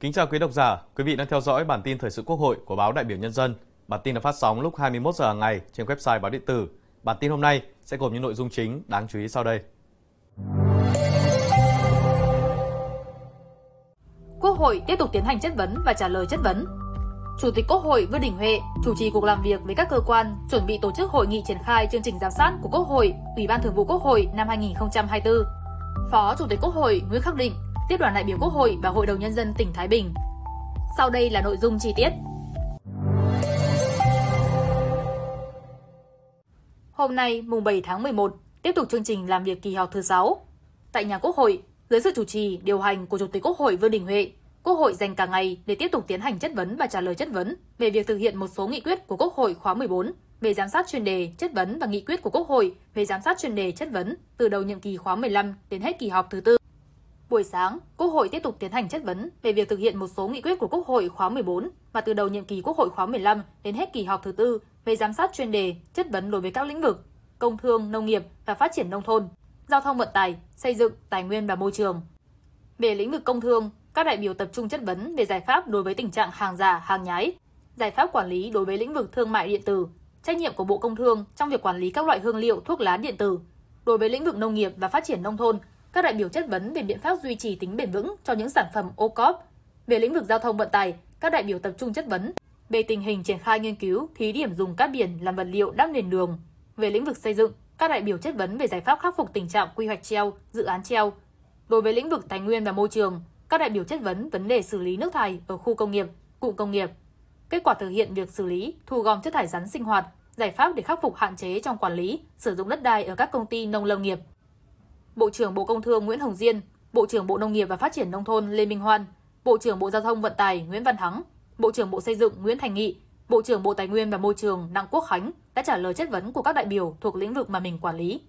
Kính chào quý độc giả, quý vị đang theo dõi bản tin thời sự Quốc hội của báo Đại biểu Nhân dân. Bản tin được phát sóng lúc 21 giờ hàng ngày trên website báo điện tử. Bản tin hôm nay sẽ gồm những nội dung chính đáng chú ý sau đây. Quốc hội tiếp tục tiến hành chất vấn và trả lời chất vấn. Chủ tịch Quốc hội Vương Đình Huệ chủ trì cuộc làm việc với các cơ quan chuẩn bị tổ chức hội nghị triển khai chương trình giám sát của Quốc hội, Ủy ban Thường vụ Quốc hội năm 2024. Phó Chủ tịch Quốc hội Nguyễn Khắc Định tiếp đoàn đại biểu Quốc hội và Hội đồng Nhân dân tỉnh Thái Bình. Sau đây là nội dung chi tiết. Hôm nay, mùng 7 tháng 11, tiếp tục chương trình làm việc kỳ họp thứ 6. Tại nhà Quốc hội, dưới sự chủ trì, điều hành của Chủ tịch Quốc hội Vương Đình Huệ, Quốc hội dành cả ngày để tiếp tục tiến hành chất vấn và trả lời chất vấn về việc thực hiện một số nghị quyết của Quốc hội khóa 14 về giám sát chuyên đề, chất vấn và nghị quyết của Quốc hội về giám sát chuyên đề, chất vấn từ đầu nhiệm kỳ khóa 15 đến hết kỳ họp thứ tư. Buổi sáng, Quốc hội tiếp tục tiến hành chất vấn về việc thực hiện một số nghị quyết của Quốc hội khóa 14 và từ đầu nhiệm kỳ Quốc hội khóa 15 đến hết kỳ họp thứ tư về giám sát chuyên đề, chất vấn đối với các lĩnh vực công thương, nông nghiệp và phát triển nông thôn, giao thông vận tải, xây dựng, tài nguyên và môi trường. Về lĩnh vực công thương, các đại biểu tập trung chất vấn về giải pháp đối với tình trạng hàng giả, hàng nhái, giải pháp quản lý đối với lĩnh vực thương mại điện tử, trách nhiệm của Bộ Công Thương trong việc quản lý các loại hương liệu thuốc lá điện tử. Đối với lĩnh vực nông nghiệp và phát triển nông thôn, các đại biểu chất vấn về biện pháp duy trì tính bền vững cho những sản phẩm ô cóp. Về lĩnh vực giao thông vận tải, các đại biểu tập trung chất vấn về tình hình triển khai nghiên cứu, thí điểm dùng cát biển làm vật liệu đắp nền đường. Về lĩnh vực xây dựng, các đại biểu chất vấn về giải pháp khắc phục tình trạng quy hoạch treo, dự án treo. Đối với lĩnh vực tài nguyên và môi trường, các đại biểu chất vấn vấn đề xử lý nước thải ở khu công nghiệp, cụm công nghiệp. Kết quả thực hiện việc xử lý, thu gom chất thải rắn sinh hoạt, giải pháp để khắc phục hạn chế trong quản lý, sử dụng đất đai ở các công ty nông lâm nghiệp. Bộ trưởng Bộ Công Thương Nguyễn Hồng Diên, Bộ trưởng Bộ Nông nghiệp và Phát triển Nông thôn Lê Minh Hoan, Bộ trưởng Bộ Giao thông Vận tải Nguyễn Văn Thắng, Bộ trưởng Bộ Xây dựng Nguyễn Thành Nghị, Bộ trưởng Bộ Tài nguyên và Môi trường Đặng Quốc Khánh đã trả lời chất vấn của các đại biểu thuộc lĩnh vực mà mình quản lý.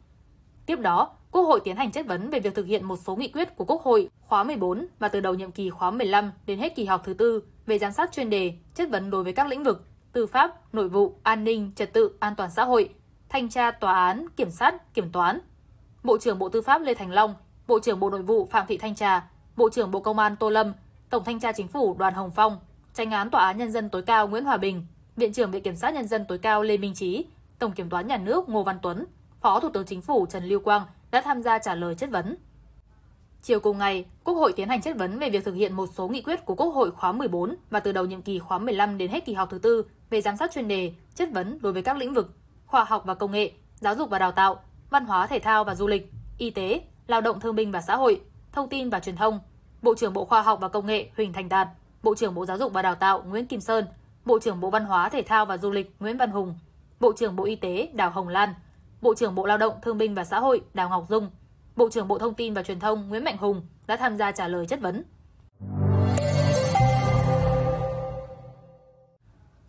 Tiếp đó, Quốc hội tiến hành chất vấn về việc thực hiện một số nghị quyết của Quốc hội khóa 14 và từ đầu nhiệm kỳ khóa 15 đến hết kỳ họp thứ tư về giám sát chuyên đề, chất vấn đối với các lĩnh vực tư pháp, nội vụ, an ninh, trật tự, an toàn xã hội, thanh tra, tòa án, kiểm sát, kiểm toán. Bộ trưởng Bộ Tư pháp Lê Thành Long, Bộ trưởng Bộ Nội vụ Phạm Thị Thanh Trà, Bộ trưởng Bộ Công an Tô Lâm, Tổng thanh tra Chính phủ Đoàn Hồng Phong, Tranh án Tòa án Nhân dân tối cao Nguyễn Hòa Bình, Viện trưởng Viện Kiểm sát Nhân dân tối cao Lê Minh Trí, Tổng Kiểm toán Nhà nước Ngô Văn Tuấn, Phó Thủ tướng Chính phủ Trần Lưu Quang đã tham gia trả lời chất vấn. Chiều cùng ngày, Quốc hội tiến hành chất vấn về việc thực hiện một số nghị quyết của Quốc hội khóa 14 và từ đầu nhiệm kỳ khóa 15 đến hết kỳ họp thứ tư về giám sát chuyên đề, chất vấn đối với các lĩnh vực khoa học và công nghệ, giáo dục và đào tạo, văn hóa thể thao và du lịch, y tế, lao động thương binh và xã hội, thông tin và truyền thông, Bộ trưởng Bộ Khoa học và Công nghệ Huỳnh Thành Đạt, Bộ trưởng Bộ Giáo dục và Đào tạo Nguyễn Kim Sơn, Bộ trưởng Bộ Văn hóa Thể thao và Du lịch Nguyễn Văn Hùng, Bộ trưởng Bộ Y tế Đào Hồng Lan, Bộ trưởng Bộ Lao động Thương binh và Xã hội Đào Ngọc Dung, Bộ trưởng Bộ Thông tin và Truyền thông Nguyễn Mạnh Hùng đã tham gia trả lời chất vấn.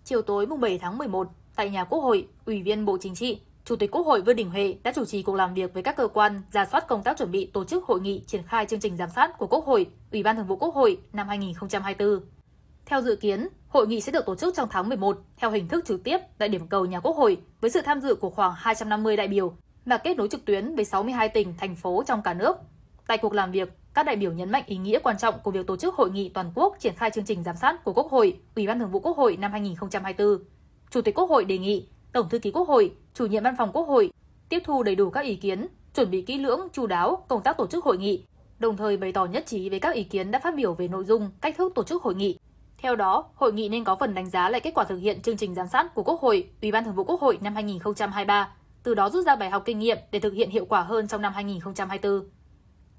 Chiều tối mùng 7 tháng 11, tại nhà Quốc hội, Ủy viên Bộ Chính trị, Chủ tịch Quốc hội Vương Đình Huệ đã chủ trì cuộc làm việc với các cơ quan ra soát công tác chuẩn bị tổ chức hội nghị triển khai chương trình giám sát của Quốc hội, Ủy ban Thường vụ Quốc hội năm 2024. Theo dự kiến, hội nghị sẽ được tổ chức trong tháng 11 theo hình thức trực tiếp tại điểm cầu nhà Quốc hội với sự tham dự của khoảng 250 đại biểu và kết nối trực tuyến với 62 tỉnh, thành phố trong cả nước. Tại cuộc làm việc, các đại biểu nhấn mạnh ý nghĩa quan trọng của việc tổ chức hội nghị toàn quốc triển khai chương trình giám sát của Quốc hội, Ủy ban Thường vụ Quốc hội năm 2024. Chủ tịch Quốc hội đề nghị Tổng thư ký Quốc hội, chủ nhiệm văn phòng Quốc hội tiếp thu đầy đủ các ý kiến, chuẩn bị kỹ lưỡng, chú đáo công tác tổ chức hội nghị, đồng thời bày tỏ nhất trí với các ý kiến đã phát biểu về nội dung, cách thức tổ chức hội nghị. Theo đó, hội nghị nên có phần đánh giá lại kết quả thực hiện chương trình giám sát của Quốc hội, Ủy ban Thường vụ Quốc hội năm 2023, từ đó rút ra bài học kinh nghiệm để thực hiện hiệu quả hơn trong năm 2024.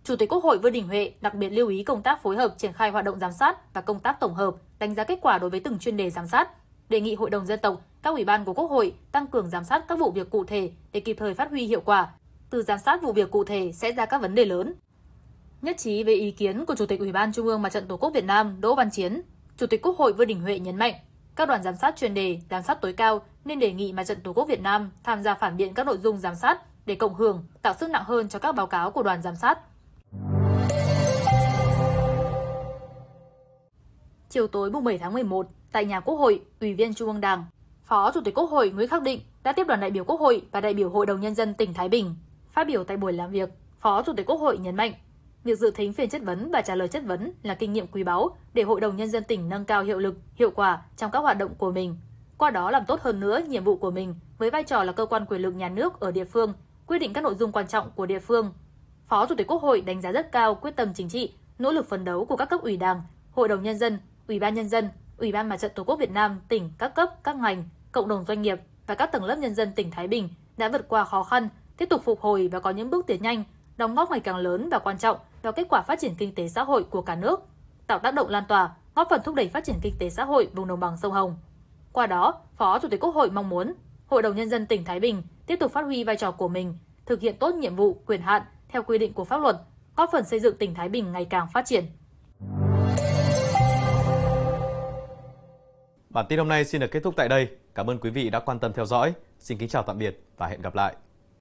Chủ tịch Quốc hội Vương Đình Huệ đặc biệt lưu ý công tác phối hợp triển khai hoạt động giám sát và công tác tổng hợp, đánh giá kết quả đối với từng chuyên đề giám sát, đề nghị Hội đồng dân tộc, các ủy ban của Quốc hội tăng cường giám sát các vụ việc cụ thể để kịp thời phát huy hiệu quả. Từ giám sát vụ việc cụ thể sẽ ra các vấn đề lớn. Nhất trí về ý kiến của Chủ tịch Ủy ban Trung ương Mặt trận Tổ quốc Việt Nam Đỗ Văn Chiến, Chủ tịch Quốc hội Vương Đình Huệ nhấn mạnh, các đoàn giám sát chuyên đề, giám sát tối cao nên đề nghị Mặt trận Tổ quốc Việt Nam tham gia phản biện các nội dung giám sát để cộng hưởng, tạo sức nặng hơn cho các báo cáo của đoàn giám sát. Chiều tối mùng 7 tháng 11, tại nhà Quốc hội, Ủy viên Trung ương Đảng, Phó Chủ tịch Quốc hội Nguyễn Khắc Định đã tiếp đoàn đại biểu Quốc hội và đại biểu Hội đồng Nhân dân tỉnh Thái Bình. Phát biểu tại buổi làm việc, Phó Chủ tịch Quốc hội nhấn mạnh, việc dự thính phiên chất vấn và trả lời chất vấn là kinh nghiệm quý báu để Hội đồng Nhân dân tỉnh nâng cao hiệu lực, hiệu quả trong các hoạt động của mình. Qua đó làm tốt hơn nữa nhiệm vụ của mình với vai trò là cơ quan quyền lực nhà nước ở địa phương, quyết định các nội dung quan trọng của địa phương. Phó Chủ tịch Quốc hội đánh giá rất cao quyết tâm chính trị, nỗ lực phấn đấu của các cấp ủy Đảng, Hội đồng Nhân dân, Ủy ban Nhân dân, Ủy ban Mặt trận Tổ quốc Việt Nam tỉnh các cấp, các ngành, cộng đồng doanh nghiệp và các tầng lớp nhân dân tỉnh Thái Bình đã vượt qua khó khăn, tiếp tục phục hồi và có những bước tiến nhanh, đóng góp ngày càng lớn và quan trọng vào kết quả phát triển kinh tế xã hội của cả nước, tạo tác động lan tỏa, góp phần thúc đẩy phát triển kinh tế xã hội vùng đồng bằng sông Hồng. Qua đó, Phó Chủ tịch Quốc hội mong muốn Hội đồng Nhân dân tỉnh Thái Bình tiếp tục phát huy vai trò của mình, thực hiện tốt nhiệm vụ, quyền hạn theo quy định của pháp luật, góp phần xây dựng tỉnh Thái Bình ngày càng phát triển. Bản tin hôm nay xin được kết thúc tại đây. Cảm ơn quý vị đã quan tâm theo dõi. Xin kính chào tạm biệt và hẹn gặp lại.